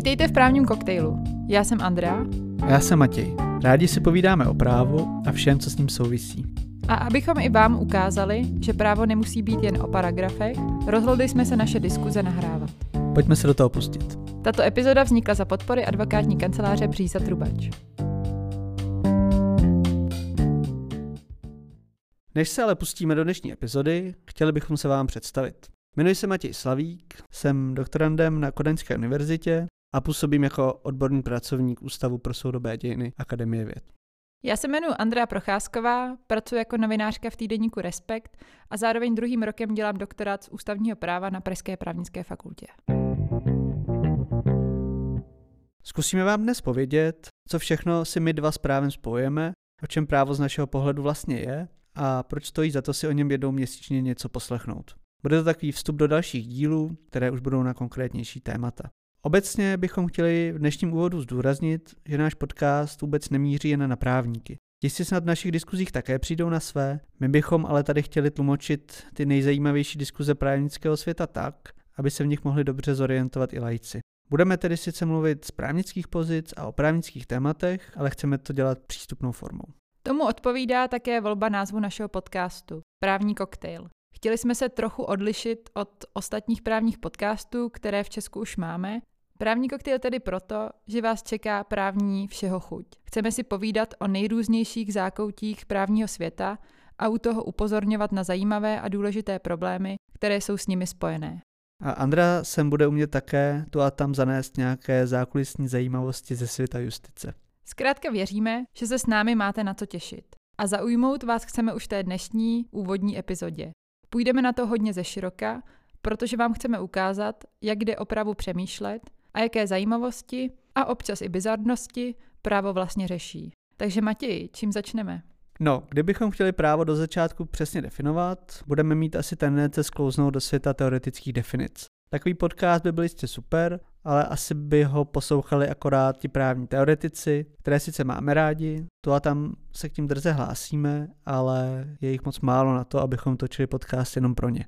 Vítejte v právním koktejlu. Já jsem Andrea. A já jsem Matěj. Rádi si povídáme o právu a všem, co s ním souvisí. A abychom i vám ukázali, že právo nemusí být jen o paragrafech, rozhodli jsme se naše diskuze nahrávat. Pojďme se do toho pustit. Tato epizoda vznikla za podpory advokátní kanceláře Přísa Trubač. Než se ale pustíme do dnešní epizody, chtěli bychom se vám představit. Jmenuji se Matěj Slavík, jsem doktorandem na Kodaňské univerzitě a působím jako odborný pracovník Ústavu pro soudobé dějiny Akademie věd. Já se jmenuji Andrea Procházková, pracuji jako novinářka v týdeníku Respekt a zároveň druhým rokem dělám doktorát z ústavního práva na Pražské právnické fakultě. Zkusíme vám dnes povědět, co všechno si my dva s právem spojujeme, o čem právo z našeho pohledu vlastně je a proč stojí za to si o něm jednou měsíčně něco poslechnout. Bude to takový vstup do dalších dílů, které už budou na konkrétnější témata. Obecně bychom chtěli v dnešním úvodu zdůraznit, že náš podcast vůbec nemíří jen na právníky. Ti si snad v našich diskuzích také přijdou na své, my bychom ale tady chtěli tlumočit ty nejzajímavější diskuze právnického světa tak, aby se v nich mohli dobře zorientovat i lajci. Budeme tedy sice mluvit z právnických pozic a o právnických tématech, ale chceme to dělat přístupnou formou. Tomu odpovídá také volba názvu našeho podcastu Právní koktejl. Chtěli jsme se trochu odlišit od ostatních právních podcastů, které v Česku už máme. Právní koktejl tedy proto, že vás čeká právní všeho chuť. Chceme si povídat o nejrůznějších zákoutích právního světa a u toho upozorňovat na zajímavé a důležité problémy, které jsou s nimi spojené. A Andra sem bude umět také tu a tam zanést nějaké zákulisní zajímavosti ze světa justice. Zkrátka věříme, že se s námi máte na co těšit. A zaujmout vás chceme už v té dnešní úvodní epizodě. Půjdeme na to hodně ze široka, protože vám chceme ukázat, jak jde opravu přemýšlet a jaké zajímavosti a občas i bizarnosti právo vlastně řeší. Takže Matěj, čím začneme? No, kdybychom chtěli právo do začátku přesně definovat, budeme mít asi tendence sklouznout do světa teoretických definic. Takový podcast by byl jistě super, ale asi by ho poslouchali akorát ti právní teoretici, které sice máme rádi, to a tam se k tím drze hlásíme, ale je jich moc málo na to, abychom točili podcast jenom pro ně.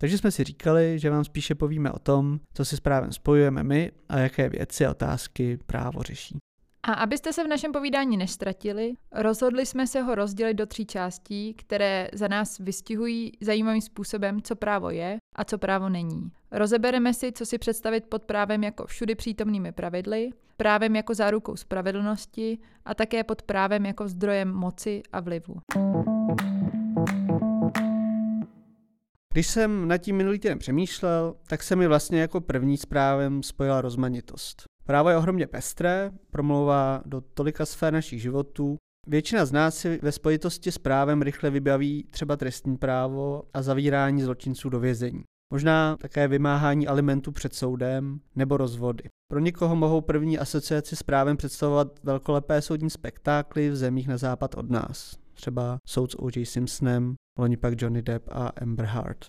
Takže jsme si říkali, že vám spíše povíme o tom, co si s právem spojujeme my a jaké věci a otázky právo řeší. A abyste se v našem povídání nestratili, rozhodli jsme se ho rozdělit do tří částí, které za nás vystihují zajímavým způsobem, co právo je a co právo není. Rozebereme si, co si představit pod právem jako všudy přítomnými pravidly, právem jako zárukou spravedlnosti a také pod právem jako zdrojem moci a vlivu. Když jsem nad tím minulý týden přemýšlel, tak se mi vlastně jako první s právem spojila rozmanitost. Právo je ohromně pestré, promlouvá do tolika sfér našich životů. Většina z nás si ve spojitosti s právem rychle vybaví třeba trestní právo a zavírání zločinců do vězení. Možná také vymáhání alimentů před soudem nebo rozvody. Pro někoho mohou první asociaci s právem představovat velkolepé soudní spektákly v zemích na západ od nás. Třeba soud s O.J. Simpsonem, loni pak Johnny Depp a Amber Heard.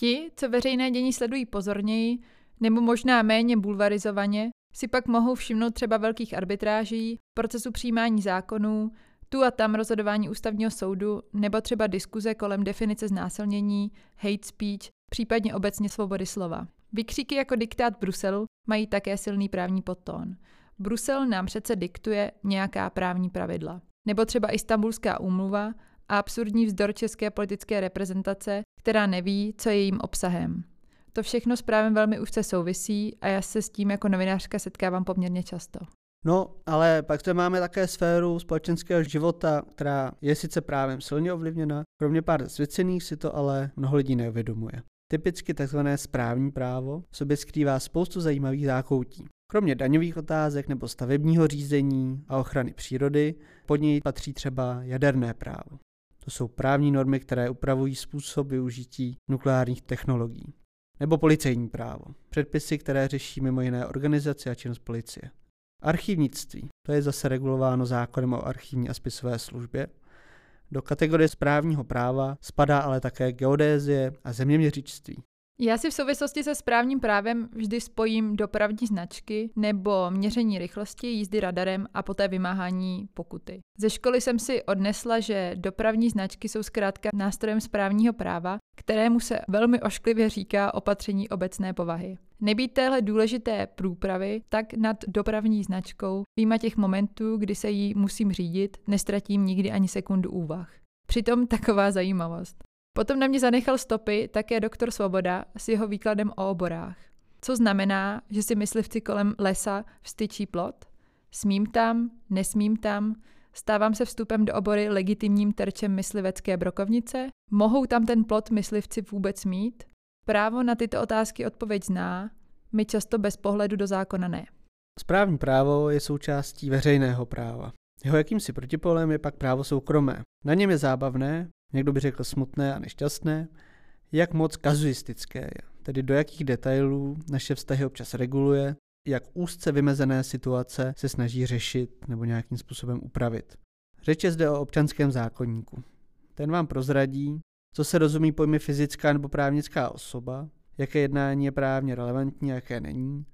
Ti, co veřejné dění sledují pozorněji, nebo možná méně bulvarizovaně, si pak mohou všimnout třeba velkých arbitráží, procesu přijímání zákonů, tu a tam rozhodování ústavního soudu nebo třeba diskuze kolem definice znásilnění, hate speech, případně obecně svobody slova. Vykříky jako diktát Bruselu mají také silný právní podtón. Brusel nám přece diktuje nějaká právní pravidla. Nebo třeba Istanbulská úmluva a absurdní vzdor české politické reprezentace, která neví, co je jejím obsahem. To všechno s právem velmi úzce souvisí a já se s tím jako novinářka setkávám poměrně často. No, ale pak zde máme také sféru společenského života, která je sice právem silně ovlivněna, kromě pár zasvěcených si to ale mnoho lidí neuvědomuje. Typicky tzv. správní právo v sobě skrývá spoustu zajímavých zákoutí. Kromě daňových otázek nebo stavebního řízení a ochrany přírody, pod něj patří třeba jaderné právo. To jsou právní normy, které upravují způsob využití nukleárních technologií nebo policejní právo, předpisy, které řeší mimo jiné organizace a činnost policie. Archivnictví, to je zase regulováno zákonem o archivní a spisové službě. Do kategorie správního práva spadá ale také geodézie a zeměměřičství. Já si v souvislosti se správním právem vždy spojím dopravní značky nebo měření rychlosti jízdy radarem a poté vymáhání pokuty. Ze školy jsem si odnesla, že dopravní značky jsou zkrátka nástrojem správního práva, kterému se velmi ošklivě říká opatření obecné povahy. Nebýt téhle důležité průpravy, tak nad dopravní značkou, výjima těch momentů, kdy se jí musím řídit, nestratím nikdy ani sekundu úvah. Přitom taková zajímavost. Potom na mě zanechal stopy také doktor Svoboda s jeho výkladem o oborách. Co znamená, že si myslivci kolem lesa vstyčí plot? Smím tam, nesmím tam, stávám se vstupem do obory legitimním terčem myslivecké brokovnice? Mohou tam ten plot myslivci vůbec mít? Právo na tyto otázky odpověď zná, my často bez pohledu do zákona ne. Správní právo je součástí veřejného práva. Jeho jakýmsi protipolem je pak právo soukromé. Na něm je zábavné, někdo by řekl smutné a nešťastné, jak moc kazuistické je, tedy do jakých detailů naše vztahy občas reguluje, jak úzce vymezené situace se snaží řešit nebo nějakým způsobem upravit. Řeč je zde o občanském zákonníku. Ten vám prozradí, co se rozumí pojmy fyzická nebo právnická osoba, jaké jednání je právně relevantní a jaké není,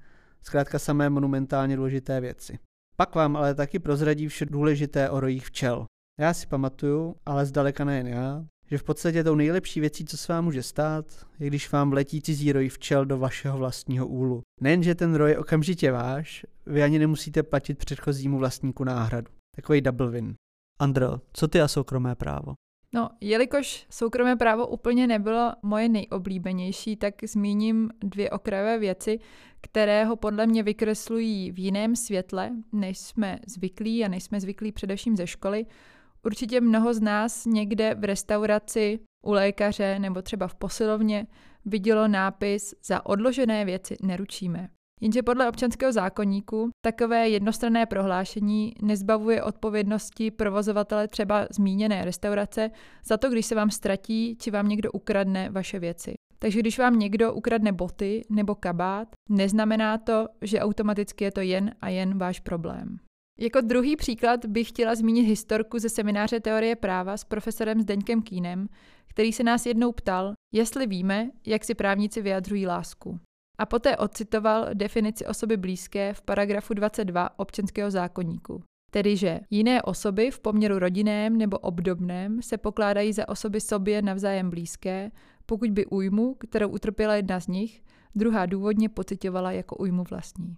zkrátka samé monumentálně důležité věci. Pak vám ale taky prozradí vše důležité o rojích včel. Já si pamatuju, ale zdaleka nejen já, že v podstatě tou nejlepší věcí, co se vám může stát, je když vám vletí cizí roj včel do vašeho vlastního úlu. Nejenže ten roj je okamžitě váš, vy ani nemusíte platit předchozímu vlastníku náhradu. Takový double win. Andro, co ty a soukromé právo? No, jelikož soukromé právo úplně nebylo moje nejoblíbenější, tak zmíním dvě okrajové věci, které ho podle mě vykreslují v jiném světle, než jsme zvyklí a než jsme zvyklí především ze školy. Určitě mnoho z nás někde v restauraci, u lékaře nebo třeba v posilovně vidělo nápis za odložené věci neručíme. Jenže podle občanského zákonníku takové jednostranné prohlášení nezbavuje odpovědnosti provozovatele třeba zmíněné restaurace za to, když se vám ztratí či vám někdo ukradne vaše věci. Takže když vám někdo ukradne boty nebo kabát, neznamená to, že automaticky je to jen a jen váš problém. Jako druhý příklad bych chtěla zmínit historku ze semináře teorie práva s profesorem Zdeňkem Kýnem, který se nás jednou ptal, jestli víme, jak si právníci vyjadřují lásku. A poté ocitoval definici osoby blízké v paragrafu 22 občanského zákonníku. Tedy, že jiné osoby v poměru rodinném nebo obdobném se pokládají za osoby sobě navzájem blízké, pokud by újmu, kterou utrpěla jedna z nich, druhá důvodně pocitovala jako újmu vlastní.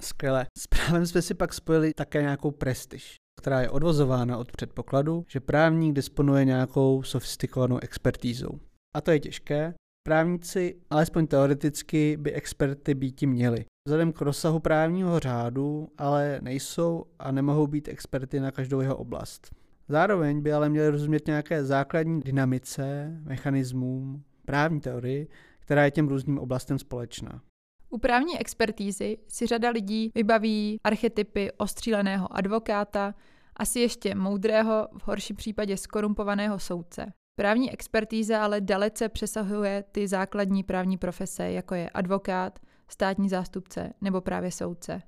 Skvěle. S právem jsme si pak spojili také nějakou prestiž, která je odvozována od předpokladu, že právník disponuje nějakou sofistikovanou expertízou. A to je těžké. Právníci, alespoň teoreticky, by experty být měli. Vzhledem k rozsahu právního řádu ale nejsou a nemohou být experty na každou jeho oblast. Zároveň by ale měli rozumět nějaké základní dynamice, mechanismům, právní teorii, která je těm různým oblastem společná. U právní expertízy si řada lidí vybaví archetypy ostříleného advokáta, asi ještě moudrého, v horším případě skorumpovaného soudce. Právní expertíza ale dalece přesahuje ty základní právní profese, jako je advokát, státní zástupce nebo právě soudce.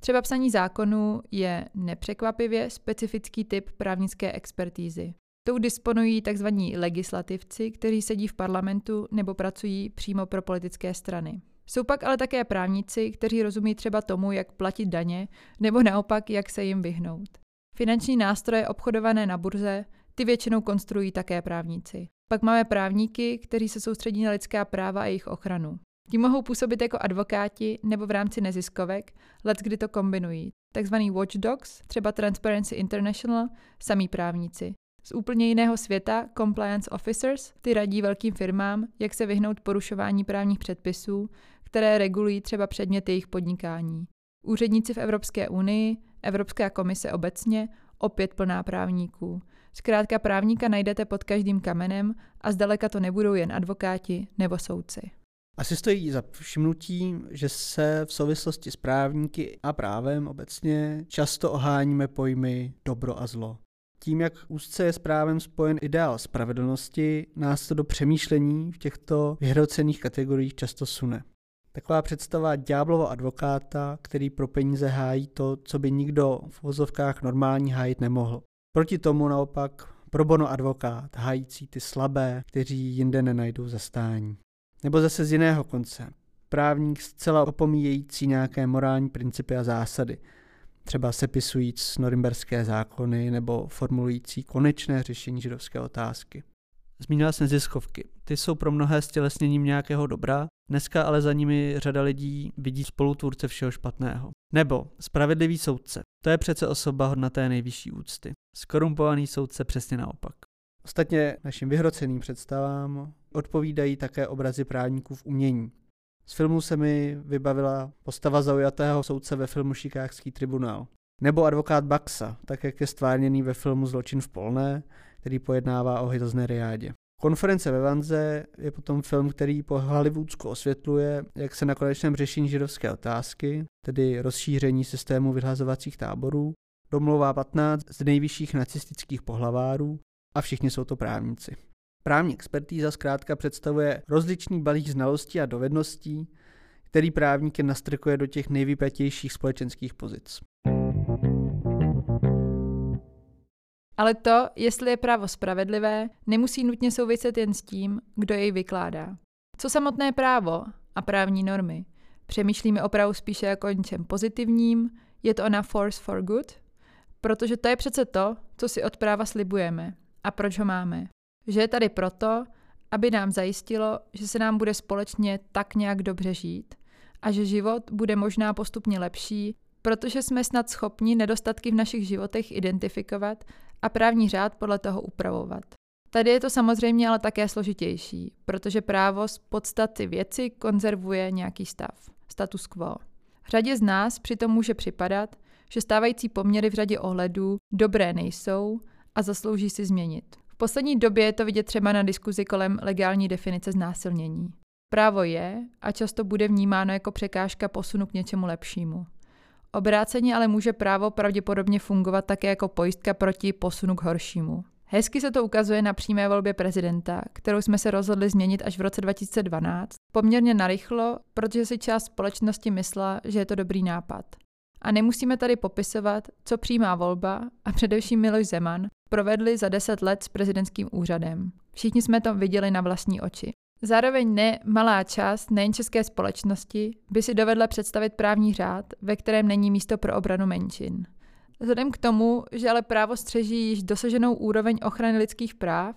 Třeba psaní zákonů je nepřekvapivě specifický typ právnické expertízy. Tou disponují tzv. legislativci, kteří sedí v parlamentu nebo pracují přímo pro politické strany. Jsou pak ale také právníci, kteří rozumí třeba tomu, jak platit daně, nebo naopak, jak se jim vyhnout. Finanční nástroje obchodované na burze, ty většinou konstruují také právníci. Pak máme právníky, kteří se soustředí na lidská práva a jejich ochranu. Ti mohou působit jako advokáti nebo v rámci neziskovek, let kdy to kombinují. Takzvaný watchdogs, třeba Transparency International, samý právníci. Z úplně jiného světa compliance officers, ty radí velkým firmám, jak se vyhnout porušování právních předpisů, které regulují třeba předmět jejich podnikání. Úředníci v Evropské unii, Evropská komise obecně, opět plná právníků. Zkrátka právníka najdete pod každým kamenem a zdaleka to nebudou jen advokáti nebo soudci. Asi stojí za všimnutí, že se v souvislosti s právníky a právem obecně často oháníme pojmy dobro a zlo. Tím, jak úzce je s právem spojen ideál spravedlnosti, nás to do přemýšlení v těchto vyhrocených kategoriích často sune. Taková představa ďáblova advokáta, který pro peníze hájí to, co by nikdo v vozovkách normální hájit nemohl. Proti tomu naopak pro bono advokát, hájící ty slabé, kteří jinde nenajdou zastání. Nebo zase z jiného konce. Právník zcela opomíjející nějaké morální principy a zásady, třeba sepisujíc norimberské zákony nebo formulující konečné řešení židovské otázky. Zmínila jsem neziskovky. Ty jsou pro mnohé stělesněním nějakého dobra, dneska ale za nimi řada lidí vidí spolutvůrce všeho špatného. Nebo spravedlivý soudce. To je přece osoba hodna té nejvyšší úcty. Skorumpovaný soudce přesně naopak. Ostatně našim vyhroceným představám odpovídají také obrazy právníků v umění. Z filmu se mi vybavila postava zaujatého soudce ve filmu Šikákský tribunál. Nebo advokát Baxa, tak jak je stvárněný ve filmu Zločin v Polné, který pojednává o hrozné riádě. Konference ve Vanze je potom film, který po Hollywoodsku osvětluje, jak se na konečném řešení židovské otázky, tedy rozšíření systému vyhlazovacích táborů, domlouvá 15 z nejvyšších nacistických pohlavárů a všichni jsou to právníci. Právní expertíza zkrátka představuje rozličný balík znalostí a dovedností, který právníky nastrkuje do těch nejvypjatějších společenských pozic. Ale to, jestli je právo spravedlivé, nemusí nutně souviset jen s tím, kdo jej vykládá. Co samotné právo a právní normy? Přemýšlíme o právu spíše jako o něčem pozitivním, je to ona force for good? Protože to je přece to, co si od práva slibujeme. A proč ho máme? Že je tady proto, aby nám zajistilo, že se nám bude společně tak nějak dobře žít a že život bude možná postupně lepší, protože jsme snad schopni nedostatky v našich životech identifikovat a právní řád podle toho upravovat. Tady je to samozřejmě ale také složitější, protože právo z podstaty věci konzervuje nějaký stav, status quo. Řadě z nás přitom může připadat, že stávající poměry v řadě ohledů dobré nejsou a zaslouží si změnit. V poslední době je to vidět třeba na diskuzi kolem legální definice znásilnění. Právo je a často bude vnímáno jako překážka posunu k něčemu lepšímu. Obráceně ale může právo pravděpodobně fungovat také jako pojistka proti posunu k horšímu. Hezky se to ukazuje na přímé volbě prezidenta, kterou jsme se rozhodli změnit až v roce 2012, poměrně narychlo, protože si část společnosti myslela, že je to dobrý nápad. A nemusíme tady popisovat, co přímá volba a především Miloš Zeman provedli za deset let s prezidentským úřadem. Všichni jsme to viděli na vlastní oči. Zároveň ne malá část nejen české společnosti by si dovedla představit právní řád, ve kterém není místo pro obranu menšin. Vzhledem k tomu, že ale právo střeží již dosaženou úroveň ochrany lidských práv,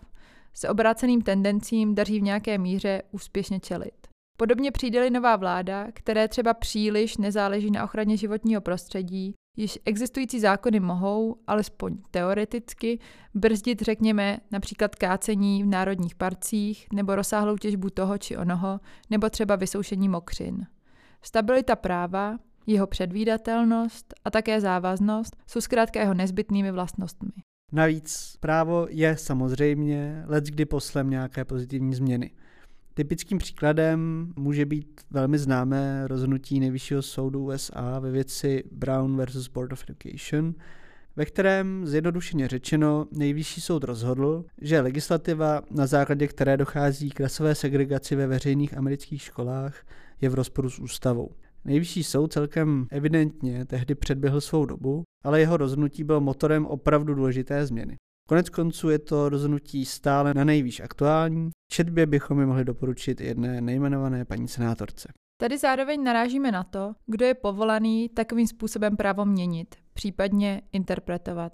se obráceným tendencím daří v nějaké míře úspěšně čelit. Podobně přijde nová vláda, které třeba příliš nezáleží na ochraně životního prostředí, již existující zákony mohou, alespoň teoreticky, brzdit, řekněme, například kácení v národních parcích nebo rozsáhlou těžbu toho či onoho, nebo třeba vysoušení mokřin. Stabilita práva, jeho předvídatelnost a také závaznost jsou zkrátka jeho nezbytnými vlastnostmi. Navíc právo je samozřejmě let kdy poslem nějaké pozitivní změny. Typickým příkladem může být velmi známé rozhodnutí nejvyššího soudu USA ve věci Brown versus Board of Education, ve kterém zjednodušeně řečeno nejvyšší soud rozhodl, že legislativa, na základě které dochází k rasové segregaci ve veřejných amerických školách, je v rozporu s ústavou. Nejvyšší soud celkem evidentně tehdy předběhl svou dobu, ale jeho rozhodnutí bylo motorem opravdu důležité změny. Konec konců je to rozhodnutí stále na nejvýš aktuální. Četbě bychom je mohli doporučit jedné nejmenované paní senátorce. Tady zároveň narážíme na to, kdo je povolaný takovým způsobem právo měnit, případně interpretovat.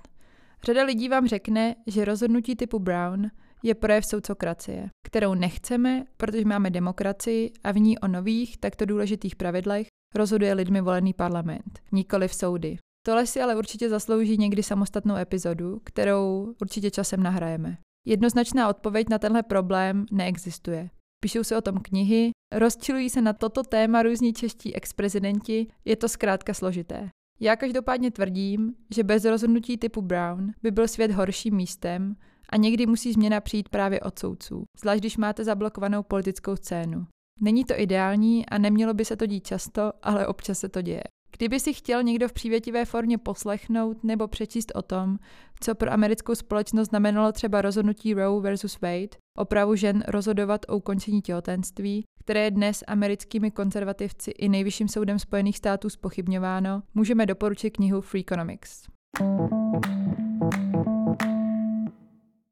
Řada lidí vám řekne, že rozhodnutí typu Brown je projev soudcokracie, kterou nechceme, protože máme demokracii a v ní o nových, takto důležitých pravidlech rozhoduje lidmi volený parlament, nikoli v soudy. Tohle si ale určitě zaslouží někdy samostatnou epizodu, kterou určitě časem nahrajeme. Jednoznačná odpověď na tenhle problém neexistuje. Píšou se o tom knihy, rozčilují se na toto téma různí čeští ex-prezidenti, je to zkrátka složité. Já každopádně tvrdím, že bez rozhodnutí typu Brown by byl svět horším místem a někdy musí změna přijít právě od soudců, zvlášť když máte zablokovanou politickou scénu. Není to ideální a nemělo by se to dít často, ale občas se to děje. Kdyby si chtěl někdo v přívětivé formě poslechnout nebo přečíst o tom, co pro americkou společnost znamenalo třeba rozhodnutí Roe versus Wade, o právu žen rozhodovat o ukončení těhotenství, které je dnes americkými konzervativci i nejvyšším soudem Spojených států spochybňováno, můžeme doporučit knihu Free Economics.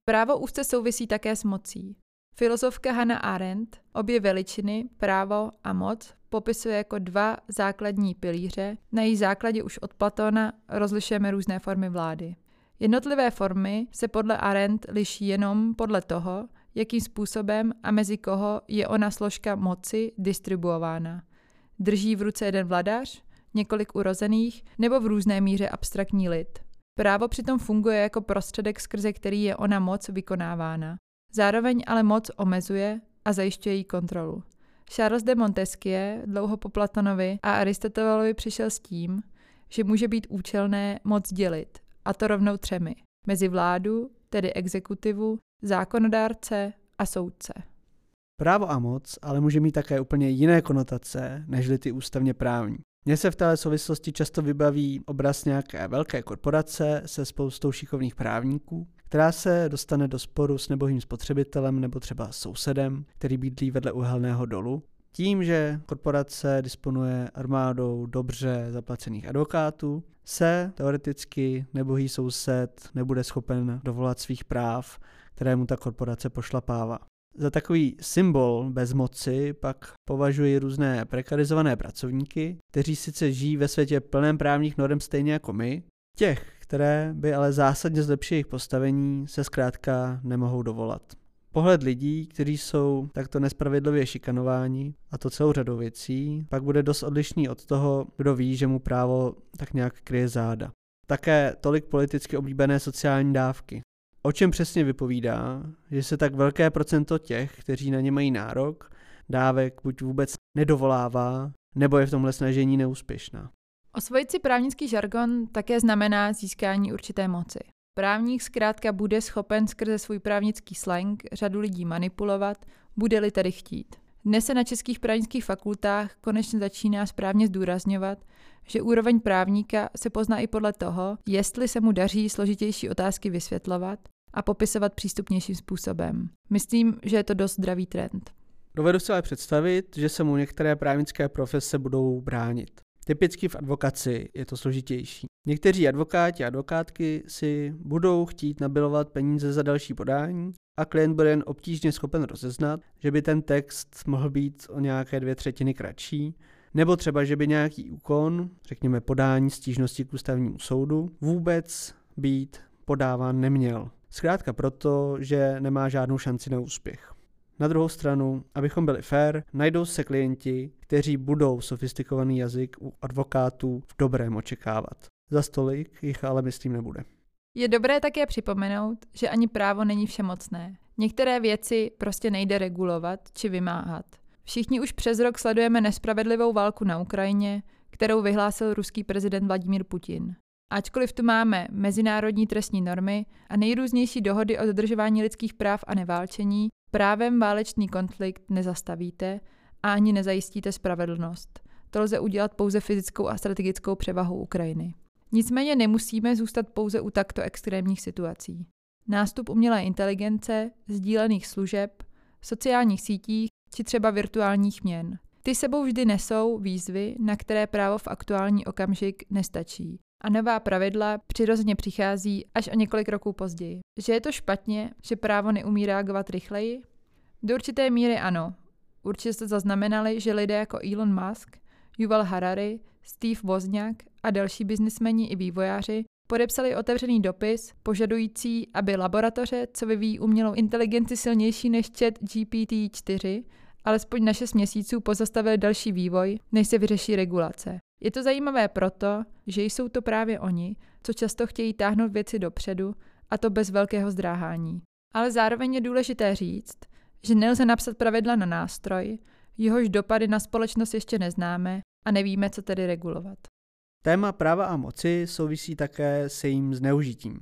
Právo úzce souvisí také s mocí. Filozofka Hannah Arendt obě veličiny, právo a moc, popisuje jako dva základní pilíře. Na její základě už od Platona rozlišujeme různé formy vlády. Jednotlivé formy se podle Arendt liší jenom podle toho, jakým způsobem a mezi koho je ona složka moci distribuována. Drží v ruce jeden vladař, několik urozených nebo v různé míře abstraktní lid. Právo přitom funguje jako prostředek, skrze který je ona moc vykonávána. Zároveň ale moc omezuje a zajišťuje její kontrolu. Charles de Montesquieu dlouho po Platonovi a Aristotelovi přišel s tím, že může být účelné moc dělit, a to rovnou třemi. Mezi vládu, tedy exekutivu, zákonodárce a soudce. Právo a moc ale může mít také úplně jiné konotace, nežli ty ústavně právní. Mně se v této souvislosti často vybaví obraz nějaké velké korporace se spoustou šikovných právníků, která se dostane do sporu s nebohým spotřebitelem nebo třeba sousedem, který bydlí vedle uhelného dolu. Tím, že korporace disponuje armádou dobře zaplacených advokátů, se teoreticky nebohý soused nebude schopen dovolat svých práv, které mu ta korporace pošlapává. Za takový symbol bezmoci pak považuji různé prekarizované pracovníky, kteří sice žijí ve světě plném právních norm stejně jako my, těch, které by ale zásadně zlepšily jejich postavení, se zkrátka nemohou dovolat. Pohled lidí, kteří jsou takto nespravedlivě šikanováni, a to celou řadou věcí, pak bude dost odlišný od toho, kdo ví, že mu právo tak nějak kryje záda. Také tolik politicky oblíbené sociální dávky. O čem přesně vypovídá, že se tak velké procento těch, kteří na ně mají nárok, dávek buď vůbec nedovolává, nebo je v tomhle snažení neúspěšná. Osvojit si právnický žargon také znamená získání určité moci. Právník zkrátka bude schopen skrze svůj právnický slang řadu lidí manipulovat, bude-li tedy chtít. Dnes se na českých právnických fakultách konečně začíná správně zdůrazňovat, že úroveň právníka se pozná i podle toho, jestli se mu daří složitější otázky vysvětlovat a popisovat přístupnějším způsobem. Myslím, že je to dost zdravý trend. Dovedu si ale představit, že se mu některé právnické profese budou bránit. Typicky v advokaci je to složitější. Někteří advokáti a advokátky si budou chtít nabilovat peníze za další podání a klient bude jen obtížně schopen rozeznat, že by ten text mohl být o nějaké dvě třetiny kratší, nebo třeba, že by nějaký úkon, řekněme podání stížnosti k ústavnímu soudu, vůbec být podáván neměl. Zkrátka proto, že nemá žádnou šanci na úspěch. Na druhou stranu, abychom byli fair, najdou se klienti, kteří budou sofistikovaný jazyk u advokátů v dobrém očekávat. Za stolik jich ale myslím nebude. Je dobré také připomenout, že ani právo není všemocné. Některé věci prostě nejde regulovat či vymáhat. Všichni už přes rok sledujeme nespravedlivou válku na Ukrajině, kterou vyhlásil ruský prezident Vladimír Putin. Ačkoliv tu máme mezinárodní trestní normy a nejrůznější dohody o dodržování lidských práv a neválčení, právem válečný konflikt nezastavíte a ani nezajistíte spravedlnost. To lze udělat pouze fyzickou a strategickou převahou Ukrajiny. Nicméně nemusíme zůstat pouze u takto extrémních situací. Nástup umělé inteligence, sdílených služeb, sociálních sítích či třeba virtuálních měn. Ty sebou vždy nesou výzvy, na které právo v aktuální okamžik nestačí. A nová pravidla přirozeně přichází až o několik roků později. Že je to špatně, že právo neumí reagovat rychleji? Do určité míry ano. Určitě jste zaznamenali, že lidé jako Elon Musk, Yuval Harari, Steve Wozniak a další biznismeni i vývojáři podepsali otevřený dopis požadující, aby laboratoře, co vyvíjí umělou inteligenci silnější než chat GPT-4, alespoň na 6 měsíců pozastavili další vývoj, než se vyřeší regulace. Je to zajímavé proto, že jsou to právě oni, co často chtějí táhnout věci dopředu, a to bez velkého zdráhání. Ale zároveň je důležité říct, že nelze napsat pravidla na nástroj, jehož dopady na společnost ještě neznáme a nevíme, co tedy regulovat. Téma práva a moci souvisí také se jejím zneužitím.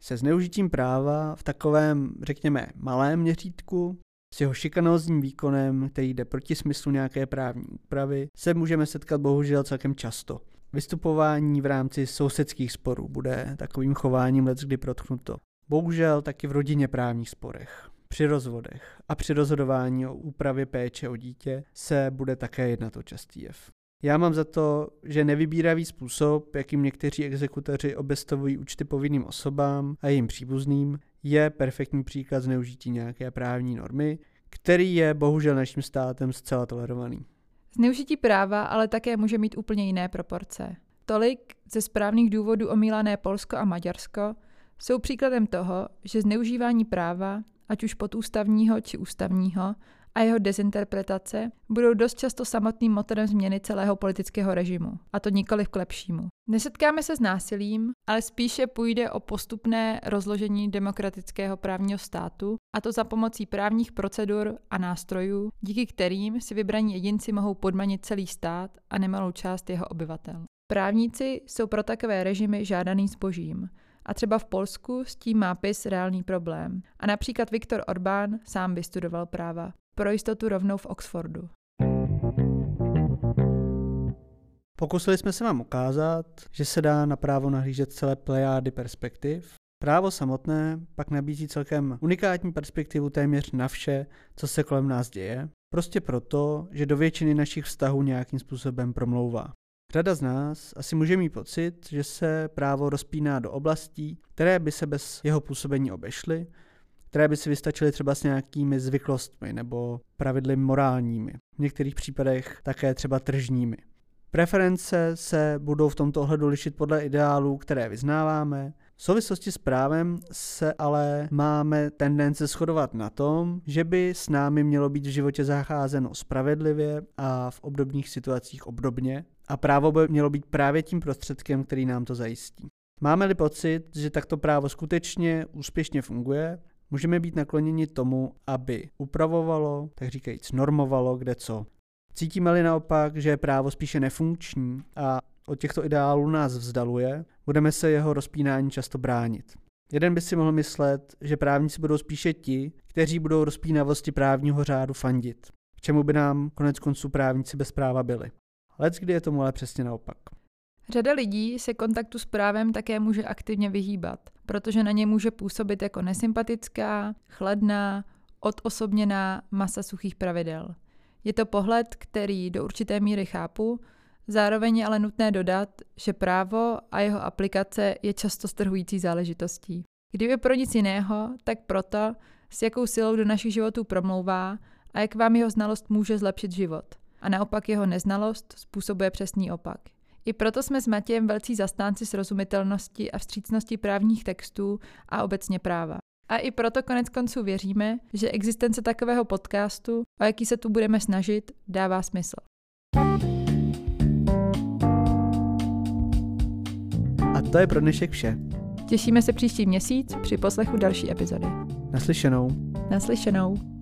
Se zneužitím práva v takovém, řekněme, malém měřítku, s jeho šikanózním výkonem, který jde proti smyslu nějaké právní úpravy, se můžeme setkat bohužel celkem často. Vystupování v rámci sousedských sporů bude takovým chováním let kdy protknuto. Bohužel taky v rodině právních sporech. Při rozvodech a při rozhodování o úpravě péče o dítě se bude také jednat o častý jev. Já mám za to, že nevybíravý způsob, jakým někteří exekutoři obestavují účty povinným osobám a jejím příbuzným, je perfektní příklad zneužití nějaké právní normy, který je bohužel naším státem zcela tolerovaný. Zneužití práva ale také může mít úplně jiné proporce. Tolik ze správných důvodů omílané Polsko a Maďarsko jsou příkladem toho, že zneužívání práva ať už podústavního či ústavního, a jeho dezinterpretace budou dost často samotným motorem změny celého politického režimu, a to nikoli k lepšímu. Nesetkáme se s násilím, ale spíše půjde o postupné rozložení demokratického právního státu, a to za pomocí právních procedur a nástrojů, díky kterým si vybraní jedinci mohou podmanit celý stát a nemalou část jeho obyvatel. Právníci jsou pro takové režimy žádaný zbožím, a třeba v Polsku s tím má PIS reálný problém. A například Viktor Orbán sám vystudoval práva pro jistotu rovnou v Oxfordu. Pokusili jsme se vám ukázat, že se dá na právo nahlížet celé plejády perspektiv. Právo samotné pak nabízí celkem unikátní perspektivu téměř na vše, co se kolem nás děje, prostě proto, že do většiny našich vztahů nějakým způsobem promlouvá. Řada z nás asi může mít pocit, že se právo rozpíná do oblastí, které by se bez jeho působení obešly, které by si vystačily třeba s nějakými zvyklostmi nebo pravidly morálními, v některých případech také třeba tržními. Preference se budou v tomto ohledu lišit podle ideálů, které vyznáváme. V souvislosti s právem se ale máme tendence shodovat na tom, že by s námi mělo být v životě zacházeno spravedlivě a v obdobných situacích obdobně a právo by mělo být právě tím prostředkem, který nám to zajistí. Máme-li pocit, že takto právo skutečně úspěšně funguje, můžeme být nakloněni tomu, aby upravovalo, tak říkajíc normovalo, kde co. Cítíme-li naopak, že je právo spíše nefunkční a od těchto ideálů nás vzdaluje, budeme se jeho rozpínání často bránit. Jeden by si mohl myslet, že právníci budou spíše ti, kteří budou rozpínavosti právního řádu fandit. K čemu by nám konec konců právníci bez práva byli. Lec kdy je tomu ale přesně naopak. Řada lidí se kontaktu s právem také může aktivně vyhýbat, protože na ně může působit jako nesympatická, chladná, odosobněná masa suchých pravidel. Je to pohled, který do určité míry chápu, zároveň je ale nutné dodat, že právo a jeho aplikace je často strhující záležitostí. Kdyby pro nic jiného, tak proto, s jakou silou do našich životů promlouvá a jak vám jeho znalost může zlepšit život. A naopak jeho neznalost způsobuje přesný opak. I proto jsme s Matějem velcí zastánci srozumitelnosti a vstřícnosti právních textů a obecně práva. A i proto konec konců věříme, že existence takového podcastu, o jaký se tu budeme snažit, dává smysl. A to je pro dnešek vše. Těšíme se příští měsíc při poslechu další epizody. Naslyšenou. Naslyšenou.